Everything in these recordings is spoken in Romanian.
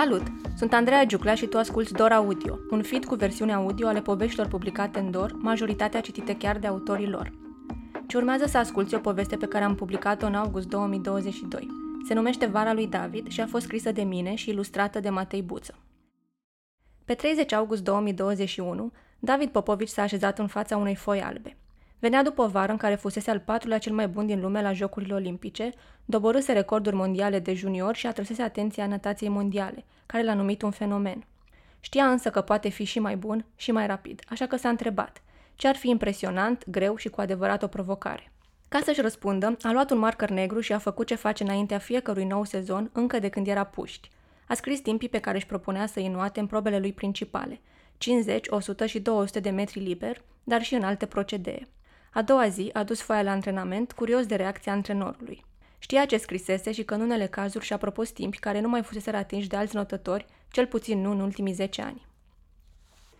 Salut! Sunt Andreea Giuclea și tu asculti Dor Audio, un feed cu versiune audio ale poveștilor publicate în Dor, majoritatea citite chiar de autorii lor. Ce urmează să asculti o poveste pe care am publicat-o în august 2022. Se numește Vara lui David și a fost scrisă de mine și ilustrată de Matei Buță. Pe 30 august 2021, David Popovici s-a așezat în fața unei foi albe. Venea după o vară în care fusese al patrulea cel mai bun din lume la Jocurile Olimpice, doborâse recorduri mondiale de junior și atrăsese atenția natației mondiale, care l-a numit un fenomen. Știa însă că poate fi și mai bun și mai rapid, așa că s-a întrebat ce ar fi impresionant, greu și cu adevărat o provocare. Ca să-și răspundă, a luat un marker negru și a făcut ce face înaintea fiecărui nou sezon, încă de când era puști. A scris timpii pe care își propunea să îi în probele lui principale, 50, 100 și 200 de metri liber, dar și în alte procedee. A doua zi a dus foaia la antrenament, curios de reacția antrenorului. Știa ce scrisese și că în unele cazuri și-a propus timpi care nu mai fusese atinși de alți notători, cel puțin nu în ultimii 10 ani.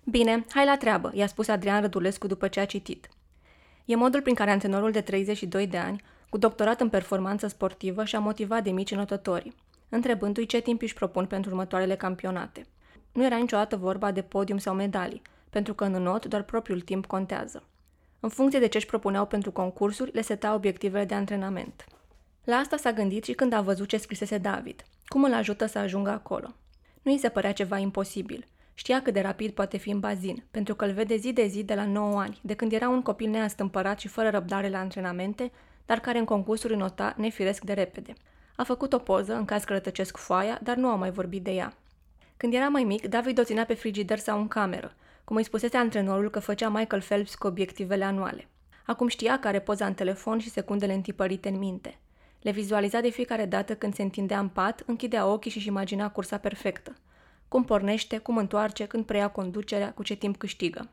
Bine, hai la treabă, i-a spus Adrian Rădulescu după ce a citit. E modul prin care antrenorul de 32 de ani, cu doctorat în performanță sportivă, și-a motivat de mici notători, întrebându-i ce timp își propun pentru următoarele campionate. Nu era niciodată vorba de podium sau medalii, pentru că în not doar propriul timp contează. În funcție de ce își propuneau pentru concursuri, le seta obiectivele de antrenament. La asta s-a gândit și când a văzut ce scrisese David, cum îl ajută să ajungă acolo. Nu îi se părea ceva imposibil. Știa cât de rapid poate fi în bazin, pentru că îl vede zi de zi de la 9 ani, de când era un copil neastâmpărat și fără răbdare la antrenamente, dar care în concursuri nota nefiresc de repede. A făcut o poză în caz că rătăcesc foaia, dar nu a mai vorbit de ea. Când era mai mic, David o ținea pe frigider sau în cameră, cum îi spusese antrenorul că făcea Michael Phelps cu obiectivele anuale. Acum știa că are poza în telefon și secundele întipărite în minte. Le vizualiza de fiecare dată când se întindea în pat, închidea ochii și își imagina cursa perfectă. Cum pornește, cum întoarce, când preia conducerea, cu ce timp câștigă.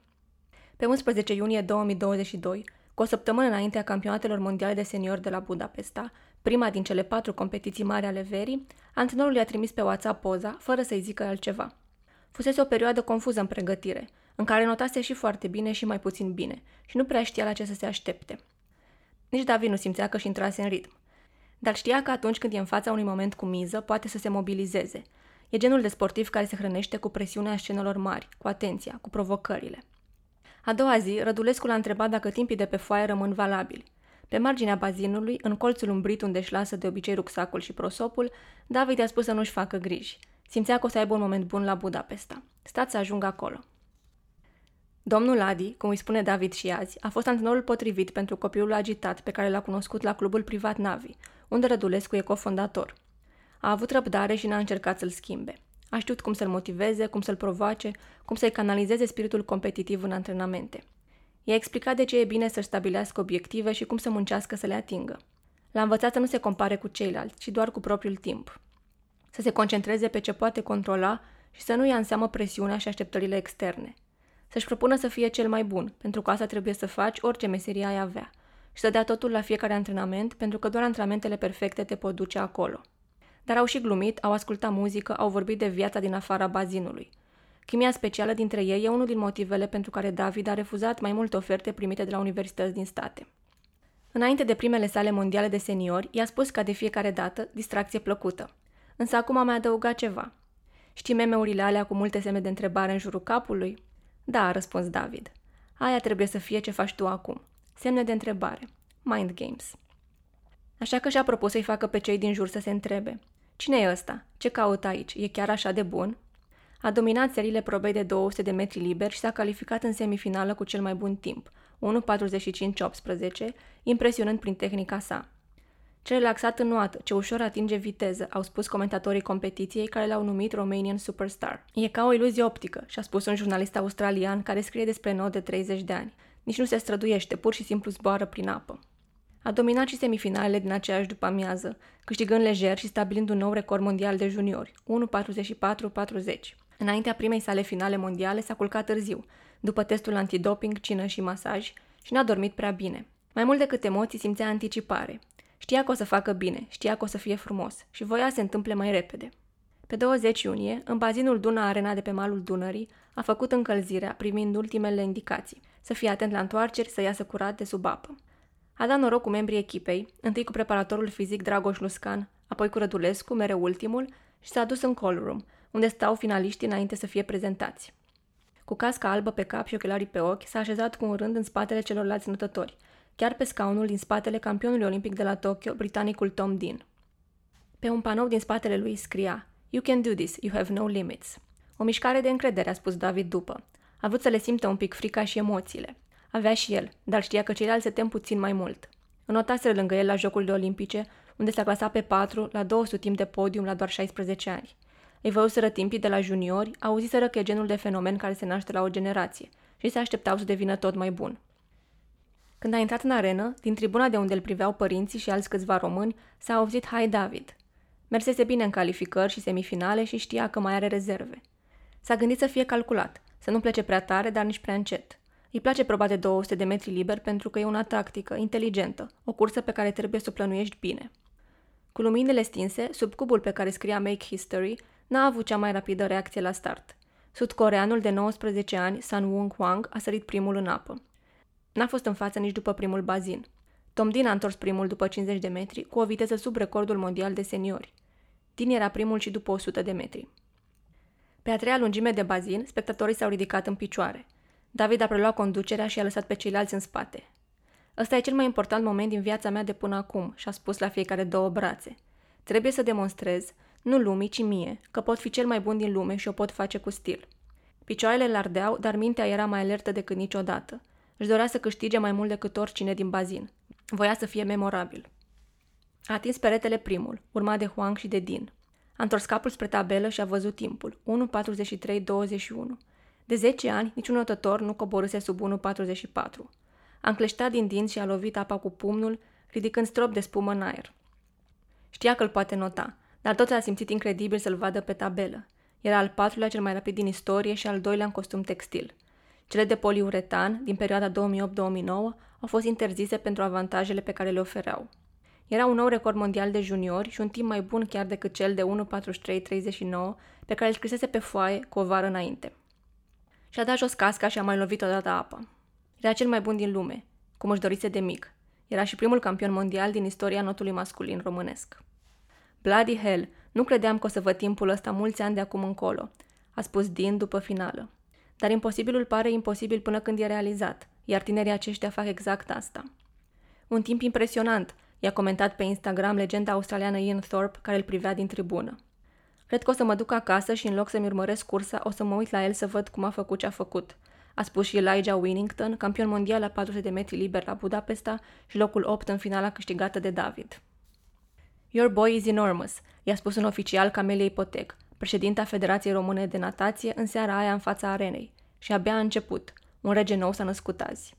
Pe 11 iunie 2022, cu o săptămână înaintea campionatelor mondiale de senior de la Budapesta, prima din cele patru competiții mari ale verii, antrenorul i-a trimis pe WhatsApp poza, fără să-i zică altceva. Fusese o perioadă confuză în pregătire, în care notase și foarte bine și mai puțin bine și nu prea știa la ce să se aștepte. Nici David nu simțea că și intrase în ritm. Dar știa că atunci când e în fața unui moment cu miză, poate să se mobilizeze. E genul de sportiv care se hrănește cu presiunea scenelor mari, cu atenția, cu provocările. A doua zi, Rădulescu l-a întrebat dacă timpii de pe foaie rămân valabili. Pe marginea bazinului, în colțul umbrit unde își lasă de obicei rucsacul și prosopul, David i-a spus să nu-și facă griji. Simțea că o să aibă un moment bun la Budapesta. Stați să ajungă acolo. Domnul Adi, cum îi spune David și azi, a fost antrenorul potrivit pentru copilul agitat pe care l-a cunoscut la clubul privat Navi, unde Rădulescu e cofondator. A avut răbdare și n-a încercat să-l schimbe. A știut cum să-l motiveze, cum să-l provoace, cum să-i canalizeze spiritul competitiv în antrenamente. I-a explicat de ce e bine să-și stabilească obiective și cum să muncească să le atingă. L-a învățat să nu se compare cu ceilalți, ci doar cu propriul timp. Să se concentreze pe ce poate controla și să nu ia în seamă presiunea și așteptările externe – să-și propună să fie cel mai bun, pentru că asta trebuie să faci orice meserie ai avea, și să dea totul la fiecare antrenament, pentru că doar antrenamentele perfecte te pot duce acolo. Dar au și glumit, au ascultat muzică, au vorbit de viața din afara bazinului. Chimia specială dintre ei e unul din motivele pentru care David a refuzat mai multe oferte primite de la universități din state. Înainte de primele sale mondiale de seniori, i-a spus ca de fiecare dată, distracție plăcută. Însă acum a mai adăugat ceva. Știi meme-urile alea cu multe semne de întrebare în jurul capului? Da, a răspuns David. Aia trebuie să fie ce faci tu acum. Semne de întrebare. Mind games. Așa că și-a propus să-i facă pe cei din jur să se întrebe. Cine e ăsta? Ce caută aici? E chiar așa de bun? A dominat serile probei de 200 de metri liber și s-a calificat în semifinală cu cel mai bun timp, 1.45.18, impresionând prin tehnica sa. Ce relaxat înnoată, ce ușor atinge viteză, au spus comentatorii competiției care l-au numit Romanian Superstar. E ca o iluzie optică, și-a spus un jurnalist australian care scrie despre nou de 30 de ani. Nici nu se străduiește, pur și simplu zboară prin apă. A dominat și semifinalele din aceeași după amiază, câștigând lejer și stabilind un nou record mondial de juniori, 1.44.40. Înaintea primei sale finale mondiale s-a culcat târziu, după testul antidoping, cină și masaj, și n-a dormit prea bine. Mai mult decât emoții simțea anticipare. Știa că o să facă bine, știa că o să fie frumos și voia să se întâmple mai repede. Pe 20 iunie, în bazinul Duna Arena de pe malul Dunării, a făcut încălzirea, primind ultimele indicații, să fie atent la întoarceri, să iasă curat de sub apă. A dat noroc cu membrii echipei, întâi cu preparatorul fizic Dragoș Luscan, apoi cu Rădulescu, mereu ultimul, și s-a dus în call room, unde stau finaliștii înainte să fie prezentați. Cu casca albă pe cap și ochelarii pe ochi, s-a așezat cu un rând în spatele celorlalți notători, chiar pe scaunul din spatele campionului olimpic de la Tokyo, britanicul Tom Dean. Pe un panou din spatele lui scria You can do this, you have no limits. O mișcare de încredere, a spus David după. A vrut să le simtă un pic frica și emoțiile. Avea și el, dar știa că ceilalți se tem puțin mai mult. Înotaseră lângă el la Jocurile Olimpice, unde s-a clasat pe 4 la 200 timp de podium la doar 16 ani. Îi văzuseră timpii de la juniori, auziseră că e genul de fenomen care se naște la o generație și se așteptau să devină tot mai bun. Când a intrat în arenă, din tribuna de unde îl priveau părinții și alți câțiva români, s-a auzit Hai David. Mersese bine în calificări și semifinale și știa că mai are rezerve. S-a gândit să fie calculat, să nu plece prea tare, dar nici prea încet. Îi place proba de 200 de metri liber pentru că e una tactică, inteligentă, o cursă pe care trebuie să o plănuiești bine. Cu luminile stinse, sub cubul pe care scria Make History, n-a avut cea mai rapidă reacție la start. Sudcoreanul de 19 ani, San Wung Hwang, a sărit primul în apă. N-a fost în față nici după primul bazin. Tom Din a întors primul după 50 de metri, cu o viteză sub recordul mondial de seniori. Din era primul și după 100 de metri. Pe a treia lungime de bazin, spectatorii s-au ridicat în picioare. David a preluat conducerea și a lăsat pe ceilalți în spate. Ăsta e cel mai important moment din viața mea de până acum, și-a spus la fiecare două brațe. Trebuie să demonstrez, nu lumii, ci mie, că pot fi cel mai bun din lume și o pot face cu stil. Picioarele îl ardeau, dar mintea era mai alertă decât niciodată. Își dorea să câștige mai mult decât oricine din bazin. Voia să fie memorabil. A atins peretele primul, urmat de Huang și de Din. A întors capul spre tabelă și a văzut timpul, 1.43.21. De 10 ani, niciun notător nu coborâse sub 1.44. A încleștat din dinți și a lovit apa cu pumnul, ridicând strop de spumă în aer. Știa că îl poate nota, dar tot a simțit incredibil să-l vadă pe tabelă. Era al patrulea cel mai rapid din istorie și al doilea în costum textil. Cele de poliuretan, din perioada 2008-2009, au fost interzise pentru avantajele pe care le ofereau. Era un nou record mondial de juniori și un timp mai bun chiar decât cel de 1.43.39 pe care îl scrisese pe foaie cu o vară înainte. Și-a dat jos casca și a mai lovit odată apa. Era cel mai bun din lume, cum își dorise de mic. Era și primul campion mondial din istoria notului masculin românesc. Bloody hell, nu credeam că o să văd timpul ăsta mulți ani de acum încolo, a spus Dean după finală. Dar imposibilul pare imposibil până când e realizat, iar tinerii aceștia fac exact asta. Un timp impresionant, i-a comentat pe Instagram legenda australiană Ian Thorpe, care îl privea din tribună. Cred că o să mă duc acasă și în loc să-mi urmăresc cursa, o să mă uit la el să văd cum a făcut ce a făcut, a spus și Elijah Winnington, campion mondial la 400 de metri liber la Budapesta și locul 8 în finala câștigată de David. Your boy is enormous, i-a spus un oficial Camelia Ipotec, președinta Federației Române de Natație, în seara aia în fața arenei. Și abia a început. Un rege nou s-a născut azi.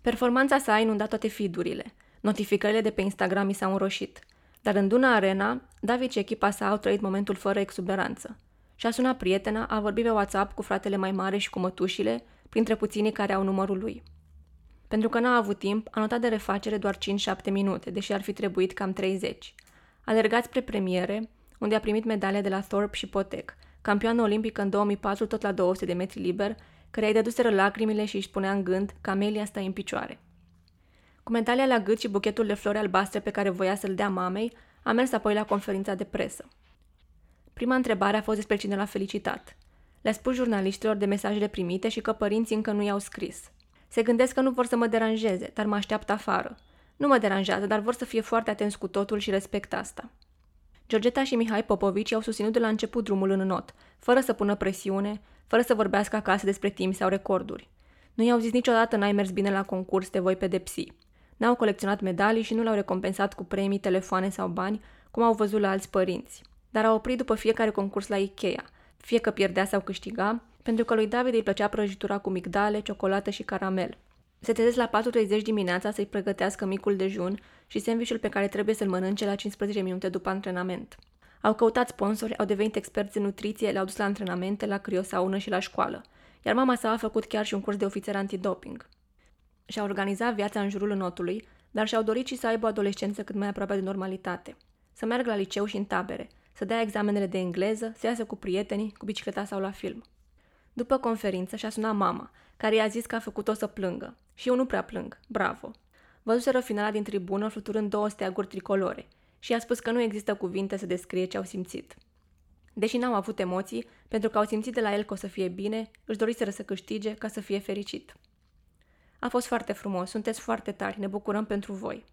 Performanța sa a inundat toate fidurile. Notificările de pe Instagram mi s-au înroșit. Dar în Duna Arena, David și echipa sa au trăit momentul fără exuberanță. Și-a sunat prietena, a vorbit pe WhatsApp cu fratele mai mare și cu mătușile, printre puținii care au numărul lui. Pentru că n-a avut timp, a notat de refacere doar 5-7 minute, deși ar fi trebuit cam 30. Alergat spre premiere, unde a primit medalia de la Thorpe și Potec, campioană olimpică în 2004 tot la 200 de metri liber, care îi dăduseră lacrimile și își spunea în gând că Amelia stă în picioare. Cu medalia la gât și buchetul de flori albastre pe care voia să-l dea mamei, a mers apoi la conferința de presă. Prima întrebare a fost despre cine l-a felicitat. Le-a spus jurnaliștilor de mesajele primite și că părinții încă nu i-au scris. Se gândesc că nu vor să mă deranjeze, dar mă așteaptă afară. Nu mă deranjează, dar vor să fie foarte atenți cu totul și respect asta. Georgeta și Mihai Popovici au susținut de la început drumul în not, fără să pună presiune, fără să vorbească acasă despre timp sau recorduri. Nu i-au zis niciodată n-ai mers bine la concurs, te voi pedepsi. N-au colecționat medalii și nu le-au recompensat cu premii, telefoane sau bani, cum au văzut la alți părinți. Dar au oprit după fiecare concurs la Ikea, fie că pierdea sau câștiga, pentru că lui David îi plăcea prăjitura cu migdale, ciocolată și caramel. Se trezesc la 4.30 dimineața să-i pregătească micul dejun și sandvișul pe care trebuie să-l mănânce la 15 minute după antrenament. Au căutat sponsori, au devenit experți în nutriție, le-au dus la antrenamente, la criosaună și la școală. Iar mama sa a făcut chiar și un curs de ofițer antidoping. Și-a organizat viața în jurul notului, dar și-au dorit și să aibă o adolescență cât mai aproape de normalitate. Să meargă la liceu și în tabere, să dea examenele de engleză, să iasă cu prietenii, cu bicicleta sau la film. După conferință și-a sunat mama, care i-a zis că a făcut-o să plângă. Și eu nu prea plâng, bravo. Văzuseră finala din tribună fluturând două steaguri tricolore și i-a spus că nu există cuvinte să descrie ce au simțit. Deși n-au avut emoții, pentru că au simțit de la el că o să fie bine, își doriseră să câștige ca să fie fericit. A fost foarte frumos, sunteți foarte tari, ne bucurăm pentru voi.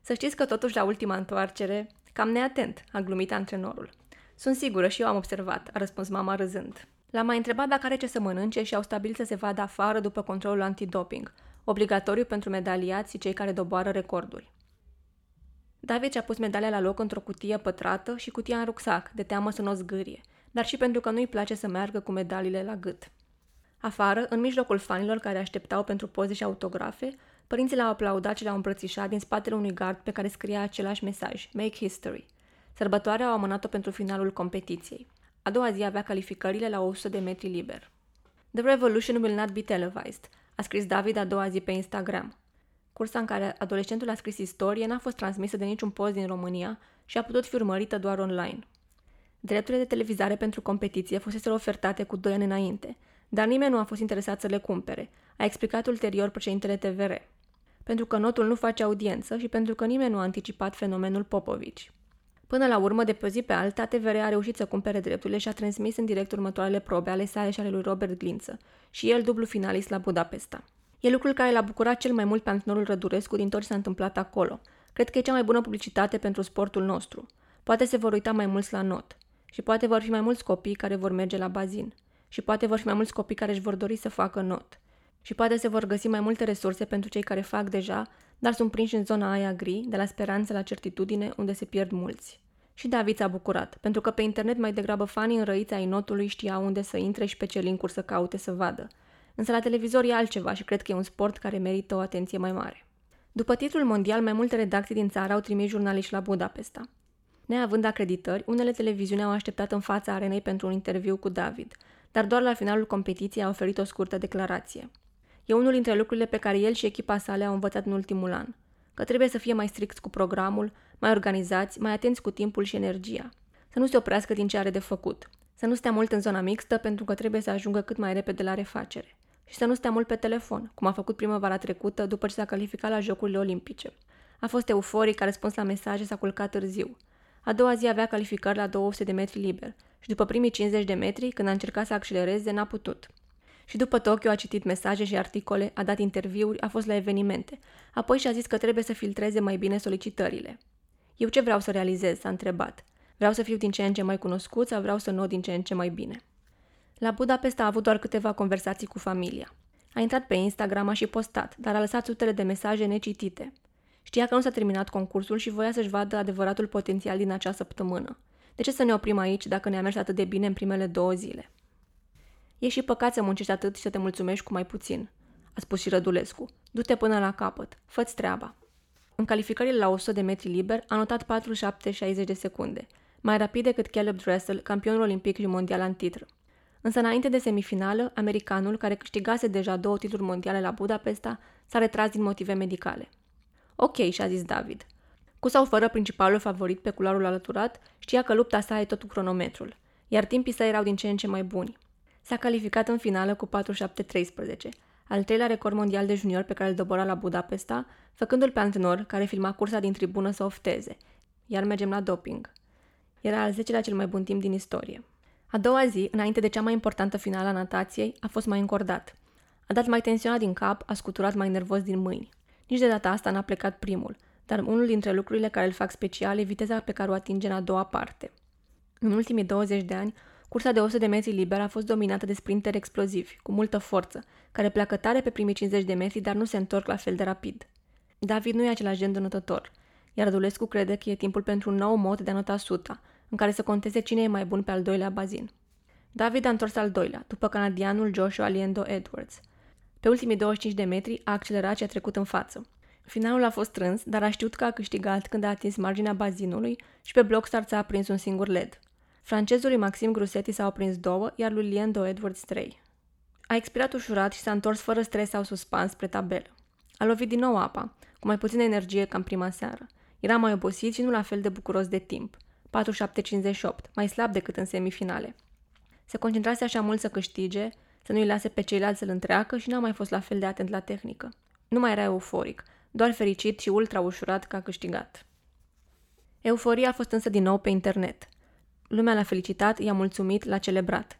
Să știți că totuși la ultima întoarcere, cam neatent, a glumit antrenorul. Sunt sigură și eu am observat, a răspuns mama râzând. L-am mai întrebat dacă are ce să mănânce și au stabilit să se vadă afară după controlul antidoping, obligatoriu pentru medaliați și cei care doboară recorduri. David și-a pus medalia la loc într-o cutie pătrată și cutia în rucsac, de teamă să nu o zgârie, dar și pentru că nu-i place să meargă cu medaliile la gât. Afară, în mijlocul fanilor care așteptau pentru poze și autografe, părinții l-au aplaudat și l-au îmbrățișat din spatele unui gard pe care scria același mesaj, Make History. Sărbătoarea au amânat-o pentru finalul competiției. A doua zi avea calificările la 100 de metri liber. The revolution will not be televised, a scris David a doua zi pe Instagram. Cursa în care adolescentul a scris istorie n-a fost transmisă de niciun post din România și a putut fi urmărită doar online. Drepturile de televizare pentru competiție fusese ofertate cu doi ani înainte, dar nimeni nu a fost interesat să le cumpere, a explicat ulterior președintele TVR. Pentru că notul nu face audiență și pentru că nimeni nu a anticipat fenomenul Popovici. Până la urmă, de pe o zi pe alta, TVR a reușit să cumpere drepturile și a transmis în direct următoarele probe ale sale și ale lui Robert Glință, și el dublu finalist la Budapesta. E lucrul care l-a bucurat cel mai mult pe antrenorul Rădurescu din tot ce s-a întâmplat acolo. Cred că e cea mai bună publicitate pentru sportul nostru. Poate se vor uita mai mulți la not. Și poate vor fi mai mulți copii care vor merge la bazin. Și poate vor fi mai mulți copii care își vor dori să facă not. Și poate se vor găsi mai multe resurse pentru cei care fac deja, dar sunt prinși în zona aia gri, de la speranță la certitudine, unde se pierd mulți. Și David s-a bucurat, pentru că pe internet mai degrabă fanii înrăiți ai notului știau unde să intre și pe ce linkuri să caute să vadă. Însă la televizor e altceva și cred că e un sport care merită o atenție mai mare. După titlul mondial, mai multe redacții din țară au trimis jurnaliști la Budapesta. Neavând acreditări, unele televiziuni au așteptat în fața arenei pentru un interviu cu David, dar doar la finalul competiției a oferit o scurtă declarație. E unul dintre lucrurile pe care el și echipa sale au învățat în ultimul an, că trebuie să fie mai strict cu programul, mai organizați, mai atenți cu timpul și energia. Să nu se oprească din ce are de făcut. Să nu stea mult în zona mixtă pentru că trebuie să ajungă cât mai repede la refacere și să nu stea mult pe telefon, cum a făcut primăvara trecută după ce s-a calificat la Jocurile Olimpice. A fost euforic, a răspuns la mesaje, s-a culcat târziu. A doua zi avea calificări la 200 de metri liber și după primii 50 de metri, când a încercat să accelereze, n-a putut. Și după Tokyo a citit mesaje și articole, a dat interviuri, a fost la evenimente. Apoi și-a zis că trebuie să filtreze mai bine solicitările. Eu ce vreau să realizez? S-a întrebat. Vreau să fiu din ce în ce mai cunoscut sau vreau să nu din ce în ce mai bine? La Budapesta a avut doar câteva conversații cu familia. A intrat pe Instagram, a și postat, dar a lăsat sutele de mesaje necitite. Știa că nu s-a terminat concursul și voia să-și vadă adevăratul potențial din acea săptămână. De ce să ne oprim aici dacă ne-a mers atât de bine în primele două zile? E și păcat să muncești atât și să te mulțumești cu mai puțin, a spus și Rădulescu. Du-te până la capăt, fă treaba. În calificările la 100 de metri liber a notat 47-60 de secunde, mai rapid decât Caleb Dressel, campionul olimpic și mondial în titră. Însă înainte de semifinală, americanul, care câștigase deja două titluri mondiale la Budapesta, s-a retras din motive medicale. Ok, și-a zis David. Cu sau fără principalul favorit pe culoarul alăturat, știa că lupta sa e tot cu cronometrul, iar timpii săi erau din ce în ce mai buni. S-a calificat în finală cu 47-13, al treilea record mondial de junior pe care îl dobora la Budapesta, făcându-l pe antrenor care filma cursa din tribună să ofteze. Iar mergem la doping. Era al 10-lea cel mai bun timp din istorie. A doua zi, înainte de cea mai importantă finală a natației, a fost mai încordat. A dat mai tensionat din cap, a scuturat mai nervos din mâini. Nici de data asta n-a plecat primul, dar unul dintre lucrurile care îl fac special e viteza pe care o atinge în a doua parte. În ultimii 20 de ani, cursa de 100 de metri liber a fost dominată de sprinteri explozivi, cu multă forță, care pleacă tare pe primii 50 de metri, dar nu se întorc la fel de rapid. David nu e același gen de notător, iar Dulescu crede că e timpul pentru un nou mod de a nota suta, în care să conteze cine e mai bun pe al doilea bazin. David a întors al doilea, după canadianul Joshua Liendo Edwards. Pe ultimii 25 de metri a accelerat și a trecut în față. Finalul a fost strâns, dar a știut că a câștigat când a atins marginea bazinului și pe bloc start s-a aprins un singur LED. Francezului Maxim Grusetti s-au aprins două, iar lui Liendo Edwards trei. A expirat ușurat și s-a întors fără stres sau suspans spre tabelă. A lovit din nou apa, cu mai puțină energie ca în prima seară. Era mai obosit și nu la fel de bucuros de timp – 47-58, mai slab decât în semifinale. Se concentrase așa mult să câștige, să nu-i lase pe ceilalți să-l întreacă și n-a mai fost la fel de atent la tehnică. Nu mai era euforic, doar fericit și ultra ușurat că a câștigat. Euforia a fost însă din nou pe internet. Lumea l-a felicitat, i-a mulțumit, l-a celebrat.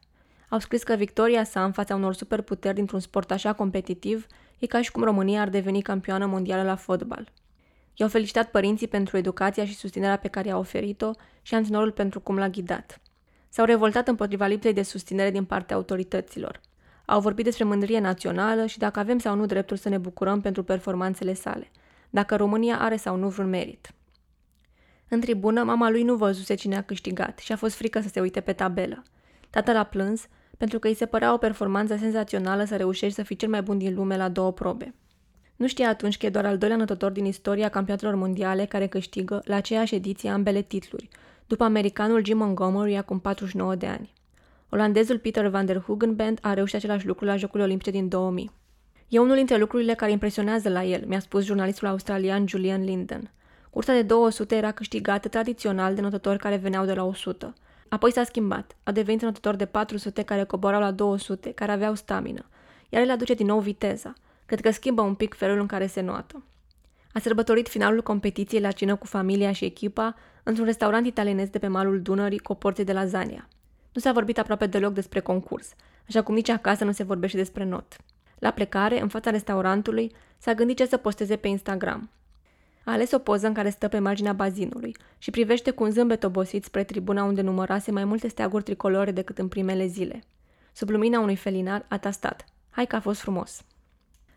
Au scris că victoria sa în fața unor superputeri dintr-un sport așa competitiv e ca și cum România ar deveni campioană mondială la fotbal. I-au felicitat părinții pentru educația și susținerea pe care i-a oferit-o și antrenorul pentru cum l-a ghidat. S-au revoltat împotriva lipsei de susținere din partea autorităților. Au vorbit despre mândrie națională și dacă avem sau nu dreptul să ne bucurăm pentru performanțele sale, dacă România are sau nu vreun merit. În tribună, mama lui nu văzuse cine a câștigat și a fost frică să se uite pe tabelă. Tatăl a plâns pentru că îi se părea o performanță senzațională să reușești să fii cel mai bun din lume la două probe. Nu știa atunci că e doar al doilea nătător din istoria campionatelor mondiale care câștigă la aceeași ediție ambele titluri, după americanul Jim Montgomery acum 49 de ani. Olandezul Peter van der Hugenband a reușit același lucru la Jocurile Olimpice din 2000. E unul dintre lucrurile care impresionează la el, mi-a spus jurnalistul australian Julian Linden. Cursa de 200 era câștigată tradițional de notători care veneau de la 100. Apoi s-a schimbat. A devenit notător de 400 care coborau la 200, care aveau stamină. Iar el aduce din nou viteza. Cred că schimbă un pic felul în care se noată. A sărbătorit finalul competiției la cină cu familia și echipa într-un restaurant italienesc de pe malul Dunării cu o porție de lasagna. Nu s-a vorbit aproape deloc despre concurs, așa cum nici acasă nu se vorbește despre not. La plecare, în fața restaurantului, s-a gândit ce să posteze pe Instagram. A ales o poză în care stă pe marginea bazinului și privește cu un zâmbet obosit spre tribuna unde numărase mai multe steaguri tricolore decât în primele zile. Sub lumina unui felinar a tastat. Hai că a fost frumos!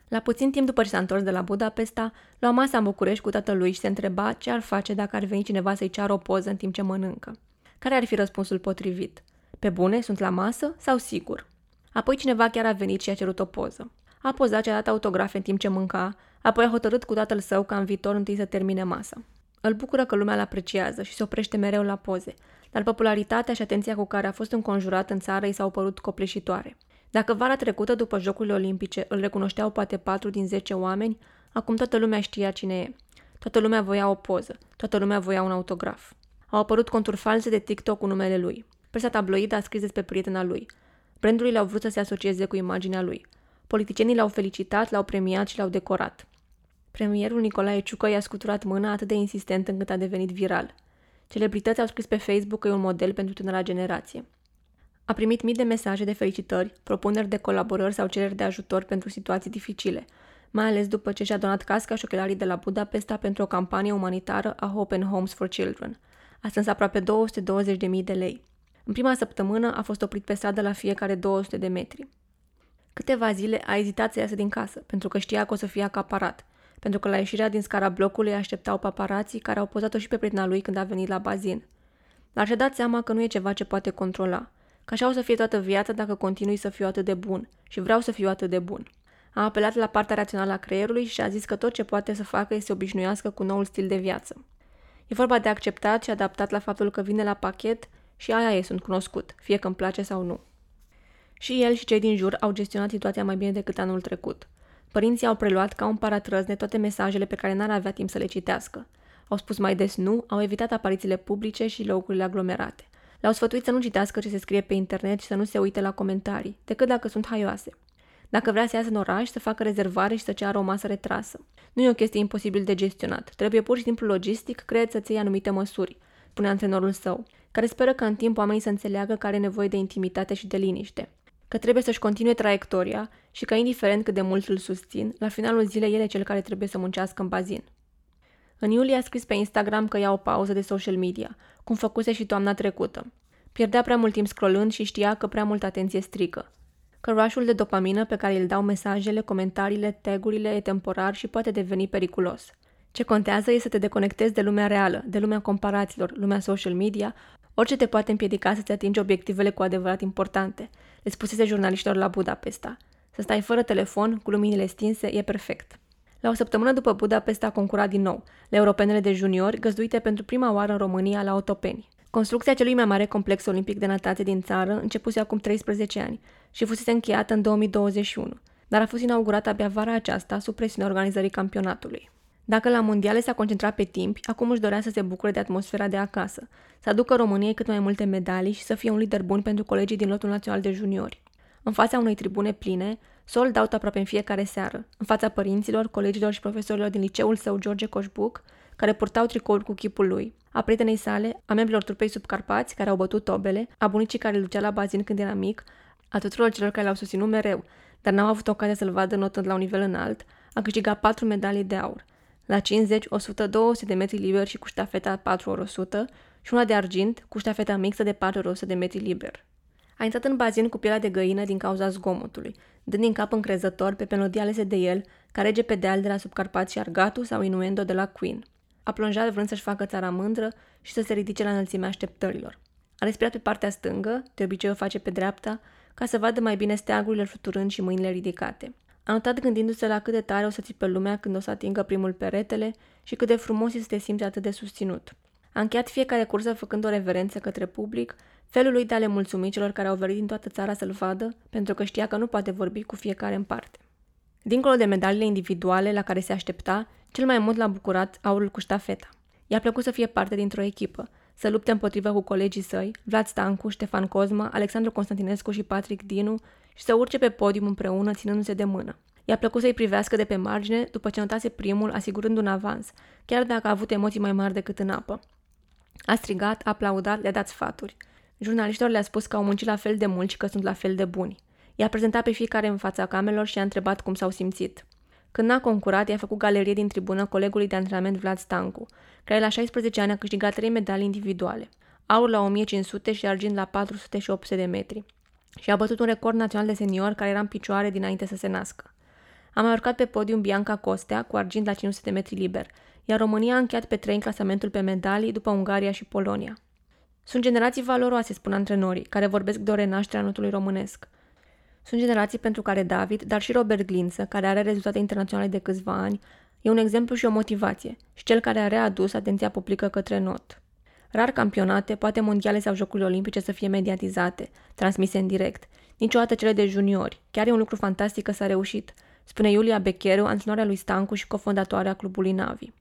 La puțin timp după ce s-a întors de la Budapesta, lua masa în București cu tatălui și se întreba ce ar face dacă ar veni cineva să-i ceară o poză în timp ce mănâncă. Care ar fi răspunsul potrivit? Pe bune, sunt la masă sau sigur? Apoi cineva chiar a venit și a cerut o poză. A pozat și a dat autografe în timp ce mânca, apoi a hotărât cu tatăl său ca în viitor întâi să termine masa. Îl bucură că lumea îl apreciază și se oprește mereu la poze, dar popularitatea și atenția cu care a fost înconjurat în țară i s-au părut copleșitoare. Dacă vara trecută, după Jocurile Olimpice, îl recunoșteau poate 4 din 10 oameni, acum toată lumea știa cine e. Toată lumea voia o poză, toată lumea voia un autograf. Au apărut conturi false de TikTok cu numele lui. Presa tabloidă a scris despre prietena lui. Brandurile au vrut să se asocieze cu imaginea lui. Politicienii l-au felicitat, l-au premiat și l-au decorat. Premierul Nicolae Ciucă i-a scuturat mâna atât de insistent încât a devenit viral. Celebrități au scris pe Facebook că e un model pentru tânăra generație. A primit mii de mesaje de felicitări, propuneri de colaborări sau cereri de ajutor pentru situații dificile, mai ales după ce și-a donat casca și ochelarii de la Budapesta pentru o campanie umanitară a Hope and Homes for Children. A strâns aproape 220.000 de lei. În prima săptămână a fost oprit pe stradă la fiecare 200 de metri. Câteva zile a ezitat să iasă din casă, pentru că știa că o să fie acaparat, pentru că la ieșirea din scara blocului așteptau paparații care au pozat-o și pe prietena lui când a venit la bazin. Dar și-a dat seama că nu e ceva ce poate controla, că așa o să fie toată viața dacă continui să fiu atât de bun și vreau să fiu atât de bun. A apelat la partea rațională a creierului și a zis că tot ce poate să facă este să obișnuiască cu noul stil de viață. E vorba de acceptat și adaptat la faptul că vine la pachet și aia e, sunt cunoscut, fie că îmi place sau nu. Și el și cei din jur au gestionat situația mai bine decât anul trecut. Părinții au preluat ca un paratrăzne toate mesajele pe care n-ar avea timp să le citească. Au spus mai des nu, au evitat aparițiile publice și locurile aglomerate. Le-au sfătuit să nu citească ce se scrie pe internet și să nu se uite la comentarii, decât dacă sunt haioase. Dacă vrea să iasă în oraș, să facă rezervare și să ceară o masă retrasă. Nu e o chestie imposibil de gestionat. Trebuie pur și simplu logistic, cred să-ți iei anumite măsuri, spune antrenorul său, care speră că în timp oamenii să înțeleagă că are nevoie de intimitate și de liniște. Că trebuie să-și continue traiectoria și că, indiferent cât de mult îl susțin, la finalul zilei el e cel care trebuie să muncească în bazin. În iulie a scris pe Instagram că ia o pauză de social media, cum făcuse și toamna trecută. Pierdea prea mult timp scrollând și știa că prea multă atenție strică. Că rushul de dopamină pe care îl dau mesajele, comentariile, tagurile e temporar și poate deveni periculos. Ce contează este să te deconectezi de lumea reală, de lumea comparațiilor, lumea social media, orice te poate împiedica să-ți atingi obiectivele cu adevărat importante, le spusese jurnaliștilor la Budapesta. Să stai fără telefon, cu luminile stinse, e perfect. La o săptămână după Budapesta a concurat din nou, la europenele de juniori, găzduite pentru prima oară în România la Otopeni. Construcția celui mai mare complex olimpic de natație din țară începuse acum 13 ani și fusese încheiată în 2021, dar a fost inaugurată abia vara aceasta sub presiunea organizării campionatului. Dacă la mondiale s-a concentrat pe timp, acum își dorea să se bucure de atmosfera de acasă, să aducă României cât mai multe medalii și să fie un lider bun pentru colegii din lotul național de juniori. În fața unei tribune pline, sold out aproape în fiecare seară, în fața părinților, colegilor și profesorilor din liceul său George Coșbuc, care purtau tricouri cu chipul lui, a prietenei sale, a membrilor trupei subcarpați care au bătut tobele, a bunicii care îl ducea la bazin când era mic, a tuturor celor care l-au susținut mereu, dar n-au avut ocazia să-l vadă notând la un nivel înalt, a câștigat patru medalii de aur. La 50, 100, 200 de metri liber și cu ștafeta 4 ori 100 și una de argint cu ștafeta mixtă de 4 ori 100 de metri liber. A intrat în bazin cu pielea de găină din cauza zgomotului, dând din cap încrezător pe melodii alese de el, ca rege pe deal de la Subcarpați și Argatu sau Inuendo de la Queen. A plonjat vrând să-și facă țara mândră și să se ridice la înălțimea așteptărilor. A respirat pe partea stângă, de obicei o face pe dreapta, ca să vadă mai bine steagurile fluturând și mâinile ridicate. A notat gândindu-se la cât de tare o să țipe lumea când o să atingă primul peretele și cât de frumos este să te simți atât de susținut. A încheiat fiecare cursă făcând o reverență către public, felul lui de a le mulțumi celor care au venit din toată țara să-l vadă, pentru că știa că nu poate vorbi cu fiecare în parte. Dincolo de medaliile individuale la care se aștepta, cel mai mult l-a bucurat aurul cu ștafeta. I-a plăcut să fie parte dintr-o echipă, să lupte împotriva cu colegii săi, Vlad Stancu, Ștefan Cozma, Alexandru Constantinescu și Patrick Dinu, și să urce pe podium împreună, ținându-se de mână. I-a plăcut să-i privească de pe margine după ce notase primul, asigurând un avans, chiar dacă a avut emoții mai mari decât în apă. A strigat, a aplaudat, le-a dat sfaturi. Jurnaliștilor le-a spus că au muncit la fel de mult și că sunt la fel de buni. I-a prezentat pe fiecare în fața camerelor și a întrebat cum s-au simțit. Când n-a concurat, i-a făcut galerie din tribună colegului de antrenament Vlad Stancu, care la 16 ani a câștigat 3 medalii individuale, aur la 1500 și argint la 400 și 800 de metri. Și a bătut un record național de senior care era în picioare dinainte să se nască. A mai urcat pe podium Bianca Costea cu argint la 500 de metri liber, iar România a încheiat pe trei în clasamentul pe medalii după Ungaria și Polonia. Sunt generații valoroase, spun antrenorii, care vorbesc de o renaștere a notului românesc. Sunt generații pentru care David, dar și Robert Glință, care are rezultate internaționale de câțiva ani, e un exemplu și o motivație, și cel care a readus atenția publică către not. Rar campionate, poate mondiale sau jocurile olimpice să fie mediatizate, transmise în direct, niciodată cele de juniori. Chiar e un lucru fantastic că s-a reușit, spune Iulia Becheru, antrenoarea lui Stancu și cofondatoarea clubului Navi.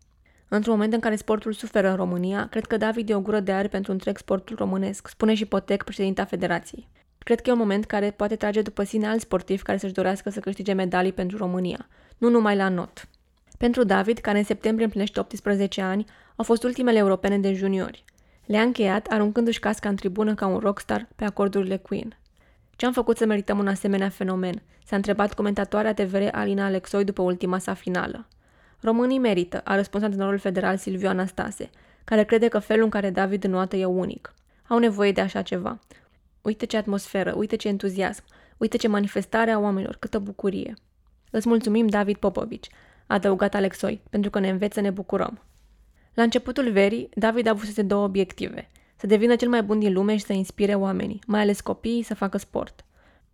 Într-un moment în care sportul suferă în România, cred că David e o gură de aer pentru întreg sportul românesc, spune și Potec, președinta federației. Cred că e un moment care poate trage după sine alți sportivi care să-și dorească să câștige medalii pentru România, nu numai la not. Pentru David, care în septembrie împlinește 18 ani, au fost ultimele europene de juniori. Le-a încheiat aruncându-și casca în tribună ca un rockstar pe acordurile Queen. Ce am făcut să merităm un asemenea fenomen? S-a întrebat comentatoarea TVR Alina Alexoi după ultima sa finală. Românii merită, a răspuns antrenorul federal Silviu Anastase, care crede că felul în care David înoată e unic. Au nevoie de așa ceva. Uite ce atmosferă, uite ce entuziasm, uite ce manifestare a oamenilor, câtă bucurie. Îți mulțumim, David Popovici, a adăugat Alexoi, pentru că ne înveți să ne bucurăm. La începutul verii, David a avut două obiective. Să devină cel mai bun din lume și să inspire oamenii, mai ales copiii, să facă sport.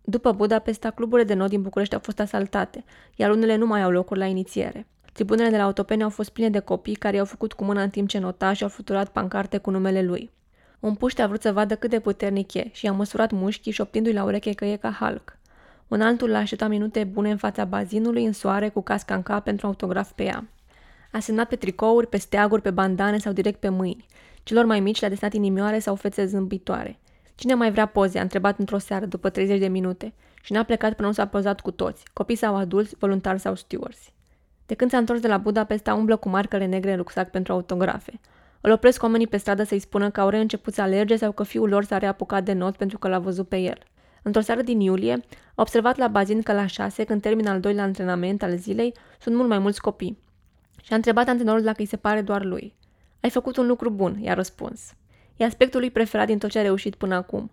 După Budapesta, cluburile de not din București au fost asaltate, iar unele nu mai au locuri la inițiere. Tribunele de la autopene au fost pline de copii care i-au făcut cu mâna în timp ce nota și au fluturat pancarte cu numele lui. Un puște a vrut să vadă cât de puternic e și a măsurat mușchii și șoptindu-i la ureche că e ca Hulk. Un altul l-a așteptat minute bune în fața bazinului, în soare, cu casca în cap pentru autograf pe ea. A semnat pe tricouri, pe steaguri, pe bandane sau direct pe mâini. Celor mai mici le-a desenat inimioare sau fețe zâmbitoare. Cine mai vrea poze? A întrebat într-o seară, după 30 de minute. Și n-a plecat până nu s-a pozat cu toți, copii sau adulți, voluntari sau stewards. De când s-a întors de la Budapesta, umblă cu marcele negre în rucsac pentru autografe. Îl opresc oamenii pe stradă să-i spună că au reînceput să alerge sau că fiul lor s-a reapucat de not pentru că l-a văzut pe el. Într-o seară din iulie, a observat la bazin că la șase, când termină al doilea antrenament al zilei, sunt mult mai mulți copii. Și a întrebat antrenorul dacă îi se pare doar lui. Ai făcut un lucru bun, i-a răspuns. E aspectul lui preferat din tot ce a reușit până acum.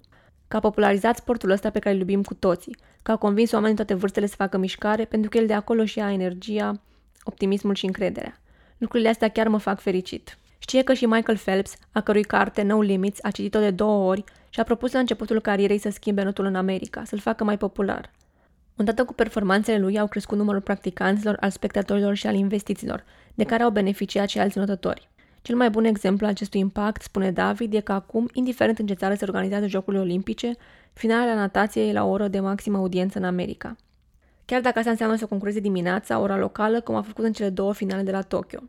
Că a popularizat sportul ăsta pe care îl iubim cu toții, că a convins oamenii toate vârstele să facă mișcare, pentru că el de acolo și ia energia, optimismul și încrederea. Lucrurile astea chiar mă fac fericit. Știe că și Michael Phelps, a cărui carte No Limits a citit-o de două ori și a propus la începutul carierei să schimbe notul în America, să-l facă mai popular. Odată cu performanțele lui au crescut numărul practicanților, al spectatorilor și al investițiilor, de care au beneficiat și alți notători. Cel mai bun exemplu al acestui impact, spune David, e că acum, indiferent în ce țară se organizează Jocurile Olimpice, finalele natației e la o oră de maximă audiență în America. Chiar dacă asta înseamnă să concureze dimineața, ora locală, cum a făcut în cele două finale de la Tokyo.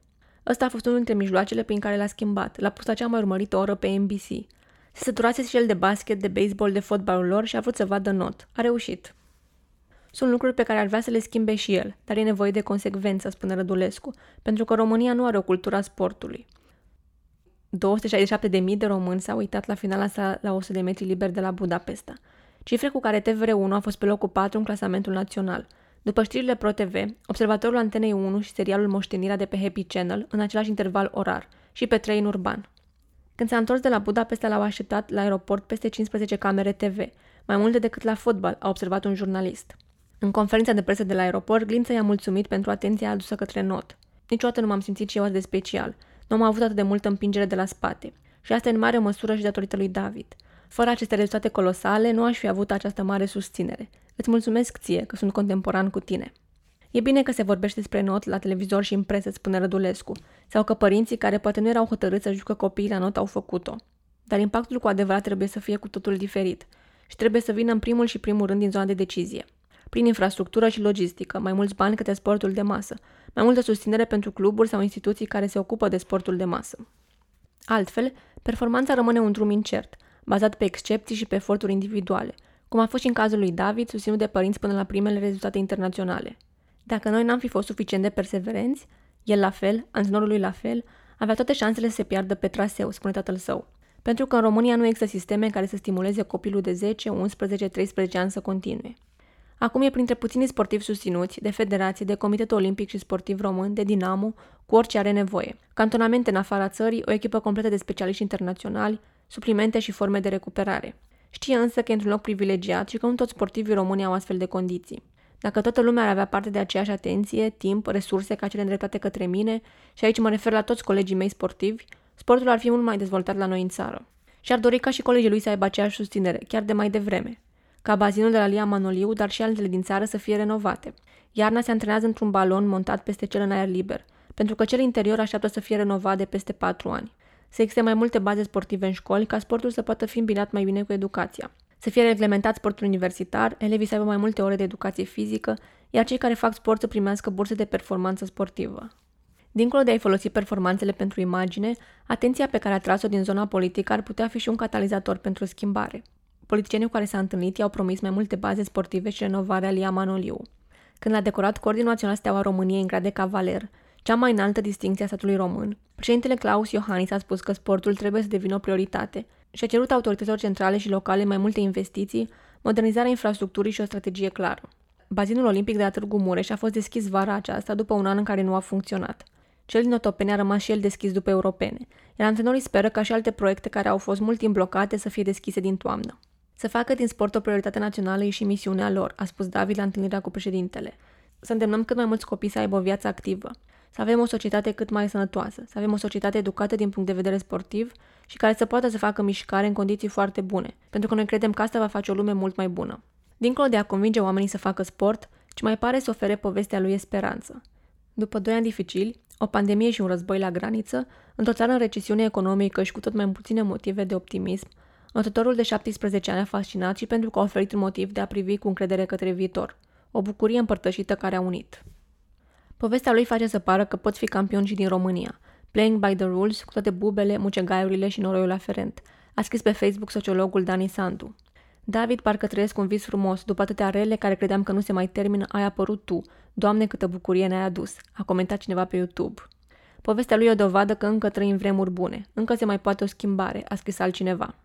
Ăsta a fost unul dintre mijloacele prin care l-a schimbat. L-a pus la cea mai urmărită oră pe NBC. Se săturase și el de basket, de baseball, de fotbalul lor și a vrut să vadă not. A reușit. Sunt lucruri pe care ar vrea să le schimbe și el, dar e nevoie de consecvență, spune Rădulescu, pentru că România nu are o cultură a sportului. 267.000 de români s-au uitat la finala sa la 100 de metri liber de la Budapesta, cifre cu care TVR1 a fost pe locul 4 în clasamentul național. După știrile ProTV, observatorul Antenei 1 și serialul Moștenirea de pe Happy Channel în același interval orar și pe train urban. Când s-a întors de la Budapesta, l-au așteptat la aeroport peste 15 camere TV, mai multe decât la fotbal, a observat un jurnalist. În conferința de presă de la aeroport, Glință i-a mulțumit pentru atenția adusă către not. Niciodată nu m-am simțit și eu de special. Nu am avut atât de multă împingere de la spate. Și asta în mare măsură și datorită lui David. Fără aceste rezultate colosale, nu aș fi avut această mare susținere. Îți mulțumesc ție că sunt contemporan cu tine. E bine că se vorbește despre not la televizor și în presă, spune Rădulescu, sau că părinții care poate nu erau hotărâți să jucă copiii la not au făcut-o. Dar impactul cu adevărat trebuie să fie cu totul diferit și trebuie să vină în primul și primul rând din zona de decizie. Prin infrastructură și logistică, mai mulți bani către sportul de masă, mai multă susținere pentru cluburi sau instituții care se ocupă de sportul de masă. Altfel, performanța rămâne un drum incert, bazat pe excepții și pe eforturi individuale, cum a fost și în cazul lui David, susținut de părinți până la primele rezultate internaționale. Dacă noi n-am fi fost suficient de perseverenți, el la fel, antrenorul lui la fel, avea toate șansele să se piardă pe traseu, spune tatăl său. Pentru că în România nu există sisteme care să stimuleze copilul de 10, 11, 13 ani să continue. Acum e printre puținii sportivi susținuți de federație, de Comitetul Olimpic și Sportiv Român, de Dinamo, cu orice are nevoie. Cantonamente în afara țării, o echipă completă de specialiști internaționali, suplimente și forme de recuperare. Știe însă că e într-un loc privilegiat și că nu toți sportivii români au astfel de condiții. Dacă toată lumea ar avea parte de aceeași atenție, timp, resurse ca cele îndreptate către mine, și aici mă refer la toți colegii mei sportivi, sportul ar fi mult mai dezvoltat la noi în țară. Și ar dori ca și colegii lui să aibă aceeași susținere, chiar de mai devreme. Ca bazinul de la Lia Manoliu, dar și altele din țară să fie renovate. Iarna se antrenează într-un balon montat peste cel în aer liber, pentru că cel interior așteaptă să fie renovat de peste patru ani. Să existe mai multe baze sportive în școli ca sportul să poată fi îmbinat mai bine cu educația. Să fie reglementat sportul universitar, elevii să aibă mai multe ore de educație fizică, iar cei care fac sport să primească burse de performanță sportivă. Dincolo de a-i folosi performanțele pentru imagine, atenția pe care a tras-o din zona politică ar putea fi și un catalizator pentru schimbare. Politicienii cu care s-a întâlnit i-au promis mai multe baze sportive și renovarea Lia Manoliu. Când l-a decorat Cordul Național Steaua României în grad de cavaler, cea mai înaltă distinție a statului român, președintele Claus Iohannis a spus că sportul trebuie să devină o prioritate și a cerut autorităților centrale și locale mai multe investiții, modernizarea infrastructurii și o strategie clară. Bazinul olimpic de la Târgu Mureș a fost deschis vara aceasta după un an în care nu a funcționat. Cel din Otopeni a rămas și el deschis după europene, iar antrenorii speră ca și alte proiecte care au fost mult timp blocate să fie deschise din toamnă. Să facă din sport o prioritate națională e și misiunea lor, a spus David la întâlnirea cu președintele. Să îndemnăm cât mai mulți copii să aibă o viață activă, să avem o societate cât mai sănătoasă, să avem o societate educată din punct de vedere sportiv și care să poată să facă mișcare în condiții foarte bune, pentru că noi credem că asta va face o lume mult mai bună. Dincolo de a convinge oamenii să facă sport, ce mai pare să ofere povestea lui e speranță. După doi ani dificili, o pandemie și un război la graniță, într-o țară în recesiune economică și cu tot mai puține motive de optimism, Notătorul de 17 ani a fascinat și pentru că a oferit un motiv de a privi cu încredere către viitor. O bucurie împărtășită care a unit. Povestea lui face să pară că poți fi campion și din România, playing by the rules, cu toate bubele, mucegaiurile și noroiul aferent, a scris pe Facebook sociologul Dani Sandu. David, parcă trăiesc un vis frumos, după atâtea rele care credeam că nu se mai termină, ai apărut tu. Doamne, câtă bucurie ne-ai adus, a comentat cineva pe YouTube. Povestea lui e o dovadă că încă trăim vremuri bune, încă se mai poate o schimbare, a scris altcineva.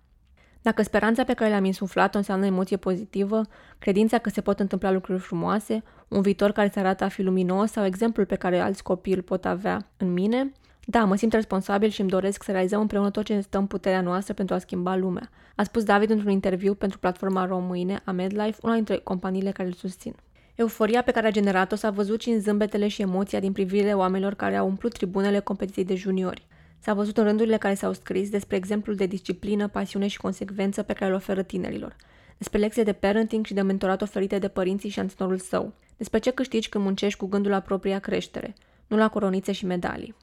Dacă speranța pe care le-am insuflat-o înseamnă emoție pozitivă, credința că se pot întâmpla lucruri frumoase, un viitor care se arată a fi luminos sau exemplul pe care alți copii îl pot avea în mine, da, mă simt responsabil și îmi doresc să realizăm împreună tot ce stă în puterea noastră pentru a schimba lumea, a spus David într-un interviu pentru platforma Române a MedLife, una dintre companiile care îl susțin. Euforia pe care a generat-o s-a văzut și în zâmbetele și emoția din privirile oamenilor care au umplut tribunele competiției de juniori. S-a văzut în rândurile care s-au scris despre exemplul de disciplină, pasiune și consecvență pe care îl oferă tinerilor, despre lecții de parenting și de mentorat oferite de părinții și antrenorul său, despre ce câștigi când muncești cu gândul la propria creștere, nu la coronițe și medalii.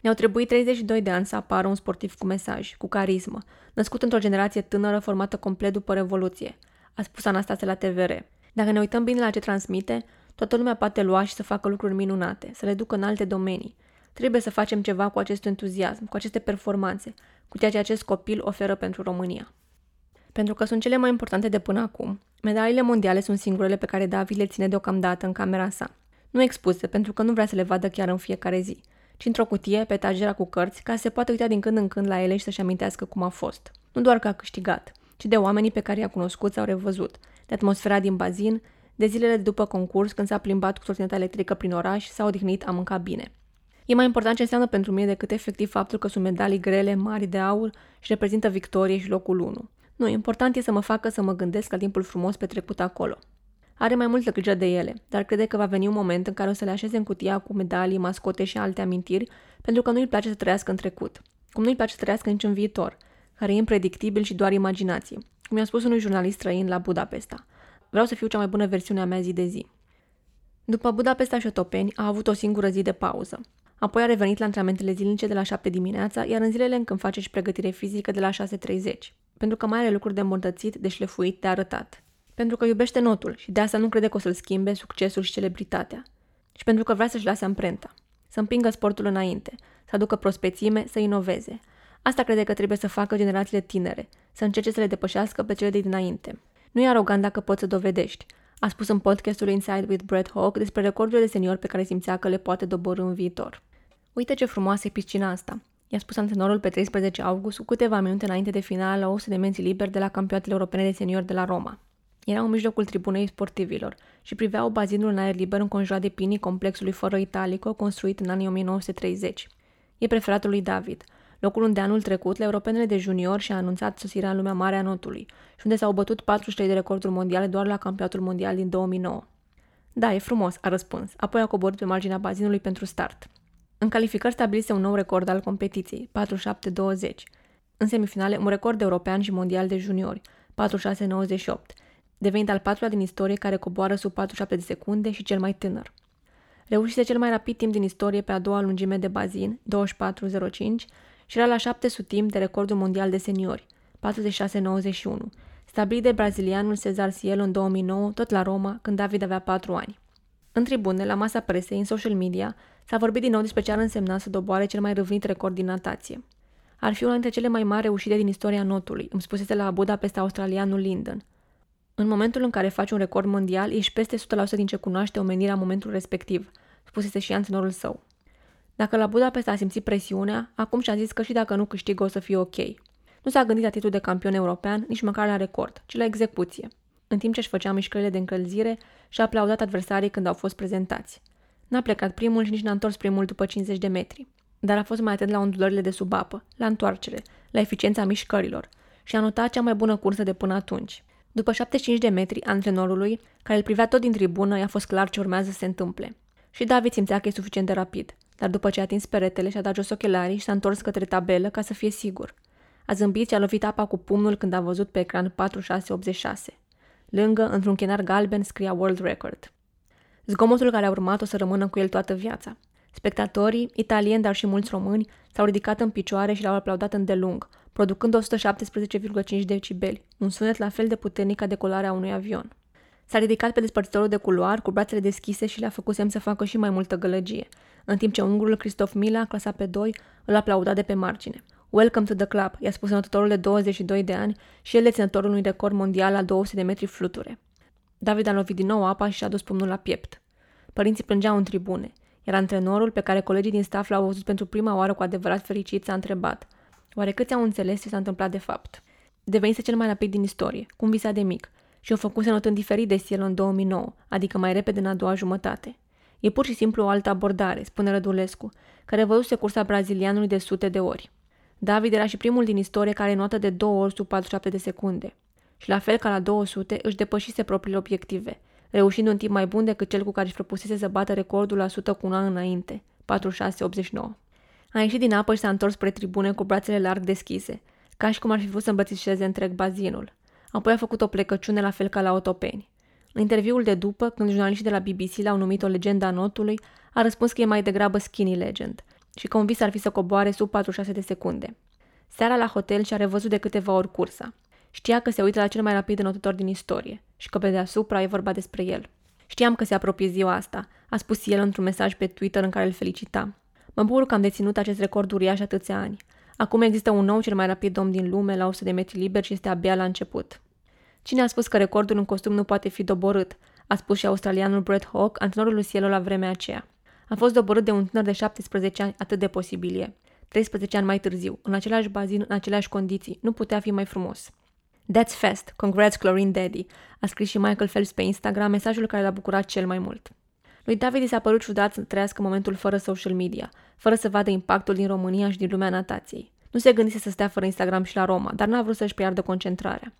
Ne-au trebuit 32 de ani să apară un sportiv cu mesaj, cu carismă, născut într-o generație tânără formată complet după Revoluție, a spus Anastase la TVR. Dacă ne uităm bine la ce transmite, toată lumea poate lua și să facă lucruri minunate, să le ducă în alte domenii, Trebuie să facem ceva cu acest entuziasm, cu aceste performanțe, cu ceea ce acest copil oferă pentru România. Pentru că sunt cele mai importante de până acum, medaliile mondiale sunt singurele pe care David le ține deocamdată în camera sa. Nu expuse, pentru că nu vrea să le vadă chiar în fiecare zi. ci într-o cutie pe etagera cu cărți, ca să se poată uita din când în când la ele și să-și amintească cum a fost. Nu doar că a câștigat, ci de oamenii pe care i-a cunoscut sau revăzut, de atmosfera din bazin, de zilele de după concurs când s-a plimbat cu trotineta electrică prin oraș, s-a odihnit, a mâncat bine. E mai important ce înseamnă pentru mine decât efectiv faptul că sunt medalii grele, mari de aur și reprezintă victorie și locul 1. Nu, important e să mă facă să mă gândesc la timpul frumos petrecut acolo. Are mai multă grijă de ele, dar crede că va veni un moment în care o să le așeze în cutia cu medalii, mascote și alte amintiri, pentru că nu îi place să trăiască în trecut. Cum nu îi place să trăiască nici în viitor, care e impredictibil și doar imaginație. Cum i-a spus unui jurnalist străin la Budapesta. Vreau să fiu cea mai bună versiune a mea zi de zi. După Budapesta și Otopeni, a avut o singură zi de pauză. Apoi a revenit la antrenamentele zilnice de la 7 dimineața, iar în zilele în când face și pregătire fizică de la 6.30, pentru că mai are lucruri de îmbunătățit, de șlefuit, de arătat. Pentru că iubește notul și de asta nu crede că o să-l schimbe succesul și celebritatea. Și pentru că vrea să-și lase amprenta. Să împingă sportul înainte, să aducă prospețime, să inoveze. Asta crede că trebuie să facă generațiile tinere, să încerce să le depășească pe cele de dinainte. Nu e arogant dacă poți să dovedești. A spus în podcastul Inside with Brett Hawk despre recordurile de senior pe care simțea că le poate dobori în viitor. Uite ce frumoasă e piscina asta, i-a spus antrenorul pe 13 august, cu câteva minute înainte de final la 100 de menți liberi de la campionatele europene de senior de la Roma. Era în mijlocul tribunei sportivilor și priveau bazinul în aer liber înconjurat de pinii complexului fără italico construit în anii 1930. E preferatul lui David, locul unde anul trecut la europenele de junior și-a anunțat sosirea în lumea mare a notului și unde s-au bătut 43 de recorduri mondiale doar la campionatul mondial din 2009. Da, e frumos, a răspuns, apoi a coborât pe marginea bazinului pentru start. În calificări stabilise un nou record al competiției, 47-20. În semifinale, un record european și mondial de juniori, 46-98, devenind al patrulea din istorie care coboară sub 47 de secunde și cel mai tânăr. Reușise cel mai rapid timp din istorie pe a doua lungime de bazin, 24.05, și era la 700 timp de recordul mondial de seniori, 46.91, stabilit de brazilianul Cezar Cielo în 2009, tot la Roma, când David avea 4 ani. În tribune, la masa presei, în social media, s-a vorbit din nou despre ce ar însemna să doboare cel mai râvnit record din natație. Ar fi una dintre cele mai mari reușite din istoria notului, îmi spusese la Budapesta australianul Linden. În momentul în care faci un record mondial, ești peste 100% din ce cunoaște omenirea în momentul respectiv, spusese și antrenorul său. Dacă la Budapesta a simțit presiunea, acum și-a zis că și dacă nu câștigă o să fie ok. Nu s-a gândit la titlul de campion european, nici măcar la record, ci la execuție. În timp ce își făcea mișcările de încălzire, și-a aplaudat adversarii când au fost prezentați. N-a plecat primul și nici n-a întors primul după 50 de metri, dar a fost mai atent la ondulările de sub apă, la întoarcere, la eficiența mișcărilor și a notat cea mai bună cursă de până atunci. După 75 de metri, antrenorului, care îl privea tot din tribună, i-a fost clar ce urmează să se întâmple. Și David simțea că e suficient de rapid, dar după ce a atins peretele și-a dat jos ochelarii și s-a întors către tabelă ca să fie sigur. A zâmbit și a lovit apa cu pumnul când a văzut pe ecran 4686. Lângă, într-un chenar galben, scria World Record. Zgomotul care a urmat o să rămână cu el toată viața. Spectatorii, italieni, dar și mulți români, s-au ridicat în picioare și l-au aplaudat îndelung, producând 117,5 decibeli, un sunet la fel de puternic ca decolarea unui avion. S-a ridicat pe despărțitorul de culoar cu brațele deschise și le-a făcut semn să facă și mai multă gălăgie, în timp ce ungurul Christoph Mila, clasat pe 2, îl aplauda de pe margine. Welcome to the club, i-a spus notătorul de 22 de ani și el deținătorul unui record mondial la 200 de metri fluture. David a lovit din nou apa și și-a dus pumnul la piept. Părinții plângeau în tribune, iar antrenorul, pe care colegii din staff l-au văzut pentru prima oară cu adevărat fericit, s-a întrebat. Oare câți au înțeles ce s-a întâmplat de fapt? Devenise cel mai rapid din istorie, cum visa de mic, și o făcuse notând diferit de Cielo în 2009, adică mai repede în a doua jumătate. E pur și simplu o altă abordare, spune Rădulescu, care văzuse cursa brazilianului de sute de ori. David era și primul din istorie care notă de două ori sub 47 de secunde. Și la fel ca la 200, își depășise propriile obiective, reușind un timp mai bun decât cel cu care își propusese să bată recordul la 100 cu un an înainte, 46-89. A ieșit din apă și s-a întors spre tribune cu brațele larg deschise, ca și cum ar fi vrut să îmbrățișeze întreg bazinul. Apoi a făcut o plecăciune la fel ca la otopeni. În interviul de după, când jurnaliștii de la BBC l-au numit o legendă a notului, a răspuns că e mai degrabă skinny legend și că un vis ar fi să coboare sub 46 de secunde. Seara la hotel și-a revăzut de câteva ori cursa. Știa că se uită la cel mai rapid înotător din istorie și că pe deasupra e vorba despre el. Știam că se apropie ziua asta, a spus el într-un mesaj pe Twitter în care îl felicita. Mă bucur că am deținut acest record uriaș atâția ani. Acum există un nou cel mai rapid om din lume la 100 de metri liber și este abia la început. Cine a spus că recordul în costum nu poate fi doborât? A spus și australianul Brett Hawk, antrenorul lui Cielo la vremea aceea. A fost doborât de un tânăr de 17 ani, atât de posibil e. 13 ani mai târziu, în același bazin, în aceleași condiții. Nu putea fi mai frumos. That's fast. Congrats, Chlorine Daddy. A scris și Michael Phelps pe Instagram mesajul care l-a bucurat cel mai mult. Lui David i s-a părut ciudat să trăiască momentul fără social media, fără să vadă impactul din România și din lumea natației. Nu se gândise să stea fără Instagram și la Roma, dar n-a vrut să-și piardă concentrarea.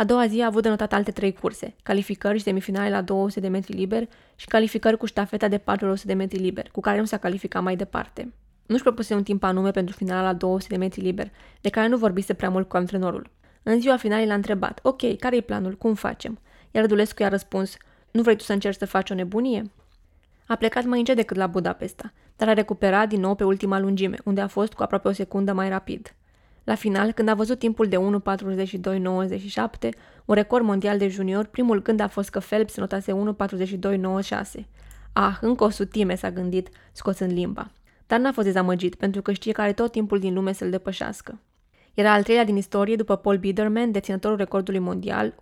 A doua zi a avut de notat alte trei curse, calificări și semifinale la 200 de metri liber și calificări cu ștafeta de 400 de metri liber, cu care nu s-a calificat mai departe. Nu-și propuse un timp anume pentru finala la 200 de metri liber, de care nu vorbise prea mult cu antrenorul. În ziua finală l-a întrebat, ok, care e planul, cum facem? Iar Dulescu i-a răspuns, nu vrei tu să încerci să faci o nebunie? A plecat mai încet decât la Budapesta, dar a recuperat din nou pe ultima lungime, unde a fost cu aproape o secundă mai rapid. La final, când a văzut timpul de 1.42.97, un record mondial de junior, primul gând a fost că Phelps notase 1.42.96. Ah, încă o sutime, s-a gândit, scoțând limba. Dar n-a fost dezamăgit, pentru că știe că are tot timpul din lume să-l depășească. Era al treilea din istorie după Paul Biederman, deținătorul recordului mondial,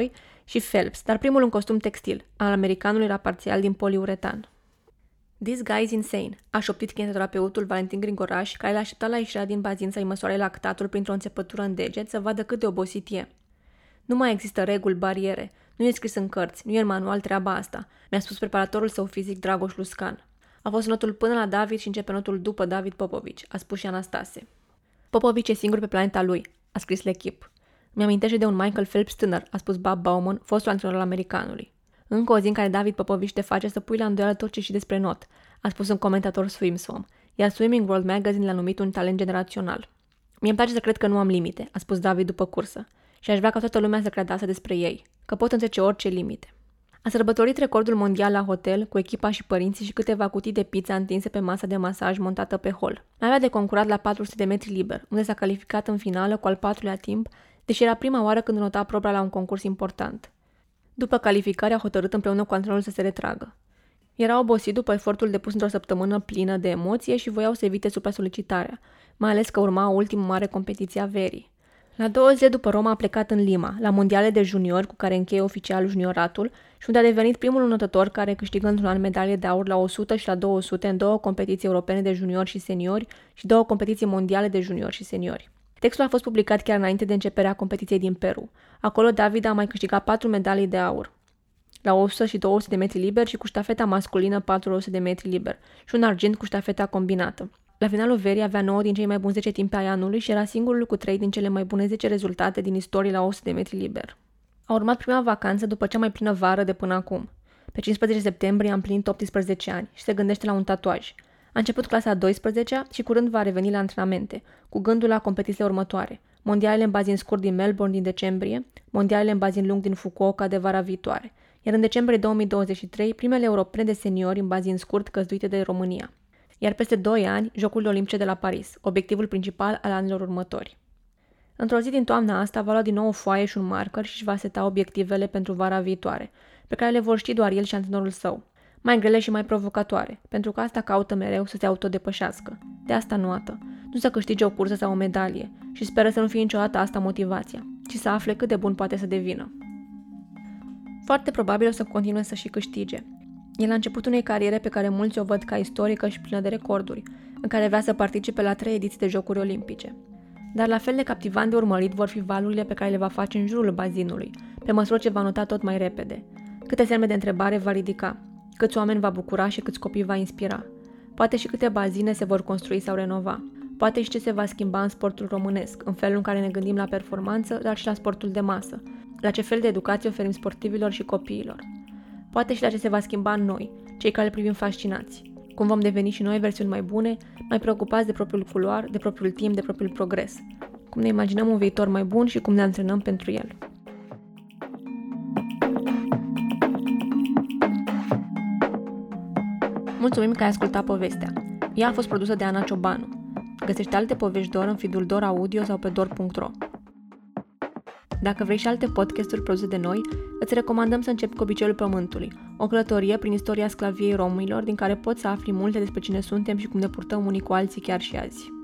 1.42, și Phelps, dar primul în costum textil. Al americanului era parțial din poliuretan. This guy is insane, a șoptit kinetoterapeutul Valentin Grigoraș, care l-a așteptat la ieșirea din bazin să-i măsoare lactatul printr-o înțepătură în deget să vadă cât de obosit e. Nu mai există reguli, bariere. Nu e scris în cărți, nu e în manual treaba asta, mi-a spus preparatorul său fizic Dragoș Luscan. A fost notul până la David și începe notul după David Popovici, a spus și Anastase. Popovici e singur pe planeta lui, a scris l'echip. Mi-amintește de un Michael Phelps tânăr, a spus Bob Bauman, fostul antrenor al americanului. Încă o zi în care David Popovici te face să pui la îndoială tot ce și despre not, a spus un comentator SwimSwam, iar Swimming World Magazine l-a numit un talent generațional. Mie îmi place să cred că nu am limite, a spus David după cursă, și aș vrea ca toată lumea să creadă asta despre ei, că pot întrece orice limite. A sărbătorit recordul mondial la hotel cu echipa și părinții și câteva cutii de pizza întinse pe masa de masaj montată pe hol. Mai avea de concurat la 400 de metri liber, unde s-a calificat în finală cu al patrulea timp, deși era prima oară când nota proba la un concurs important. După calificare a hotărât împreună cu antrenorul să se retragă. Era obosit după efortul depus într-o săptămână plină de emoție și voiau să evite supra-solicitarea, mai ales că urma ultima mare competiție a verii. La două zile după Roma a plecat în Lima, la mondiale de juniori cu care încheie oficial junioratul și unde a devenit primul înotător care câștigă într-un an medalie de aur la 100 și la 200 în două competiții europene de juniori și seniori și două competiții mondiale de juniori și seniori. Textul a fost publicat chiar înainte de începerea competiției din Peru. Acolo David a mai câștigat patru medalii de aur la 100 și 200 de metri liber și cu ștafeta masculină 400 de metri liber și un argint cu ștafeta combinată. La finalul verii avea 9 din cei mai buni 10 timpi ai anului și era singurul cu 3 din cele mai bune 10 rezultate din istorie la 100 de metri liber. A urmat prima vacanță după cea mai plină vară de până acum. Pe 15 septembrie a împlinit 18 ani și se gândește la un tatuaj. A început clasa a 12 și curând va reveni la antrenamente, cu gândul la competițiile următoare. Mondialele în bazin scurt din Melbourne din decembrie, mondialele în bazin lung din Fukuoka de vara viitoare, iar în decembrie 2023 primele europene de seniori în bazin scurt căzduite de România. Iar peste 2 ani, Jocurile Olimpice de la Paris, obiectivul principal al anilor următori. Într-o zi din toamna asta va lua din nou o foaie și un marker și își va seta obiectivele pentru vara viitoare, pe care le vor ști doar el și antrenorul său. Mai grele și mai provocatoare, pentru că asta caută mereu să se autodepășească. De asta nu ată. Nu să câștige o cursă sau o medalie și speră să nu fie niciodată asta motivația, ci să afle cât de bun poate să devină. Foarte probabil o să continue să și câștige. E la începutul unei cariere pe care mulți o văd ca istorică și plină de recorduri, în care vrea să participe la trei ediții de Jocuri Olimpice. Dar la fel de captivant de urmărit vor fi valurile pe care le va face în jurul bazinului, pe măsură ce va nota tot mai repede. Câte semne de întrebare va ridica, câți oameni va bucura și câți copii va inspira. Poate și câte bazine se vor construi sau renova. Poate și ce se va schimba în sportul românesc, în felul în care ne gândim la performanță, dar și la sportul de masă, la ce fel de educație oferim sportivilor și copiilor. Poate și la ce se va schimba în noi, cei care îl privim fascinați. Cum vom deveni și noi versiuni mai bune, mai preocupați de propriul culoar, de propriul timp, de propriul progres. Cum ne imaginăm un viitor mai bun și cum ne antrenăm pentru el. Mulțumim că ai ascultat povestea. Ea a fost produsă de Ana Ciobanu. Găsește alte povești Dor în feedul Dor Audio sau pe dor.ro. Dacă vrei și alte podcasturi produse de noi, îți recomandăm să începi cu Obiceiul Pământului, o călătorie prin istoria sclaviei romilor, din care poți să afli multe despre cine suntem și cum ne purtăm unii cu alții chiar și azi.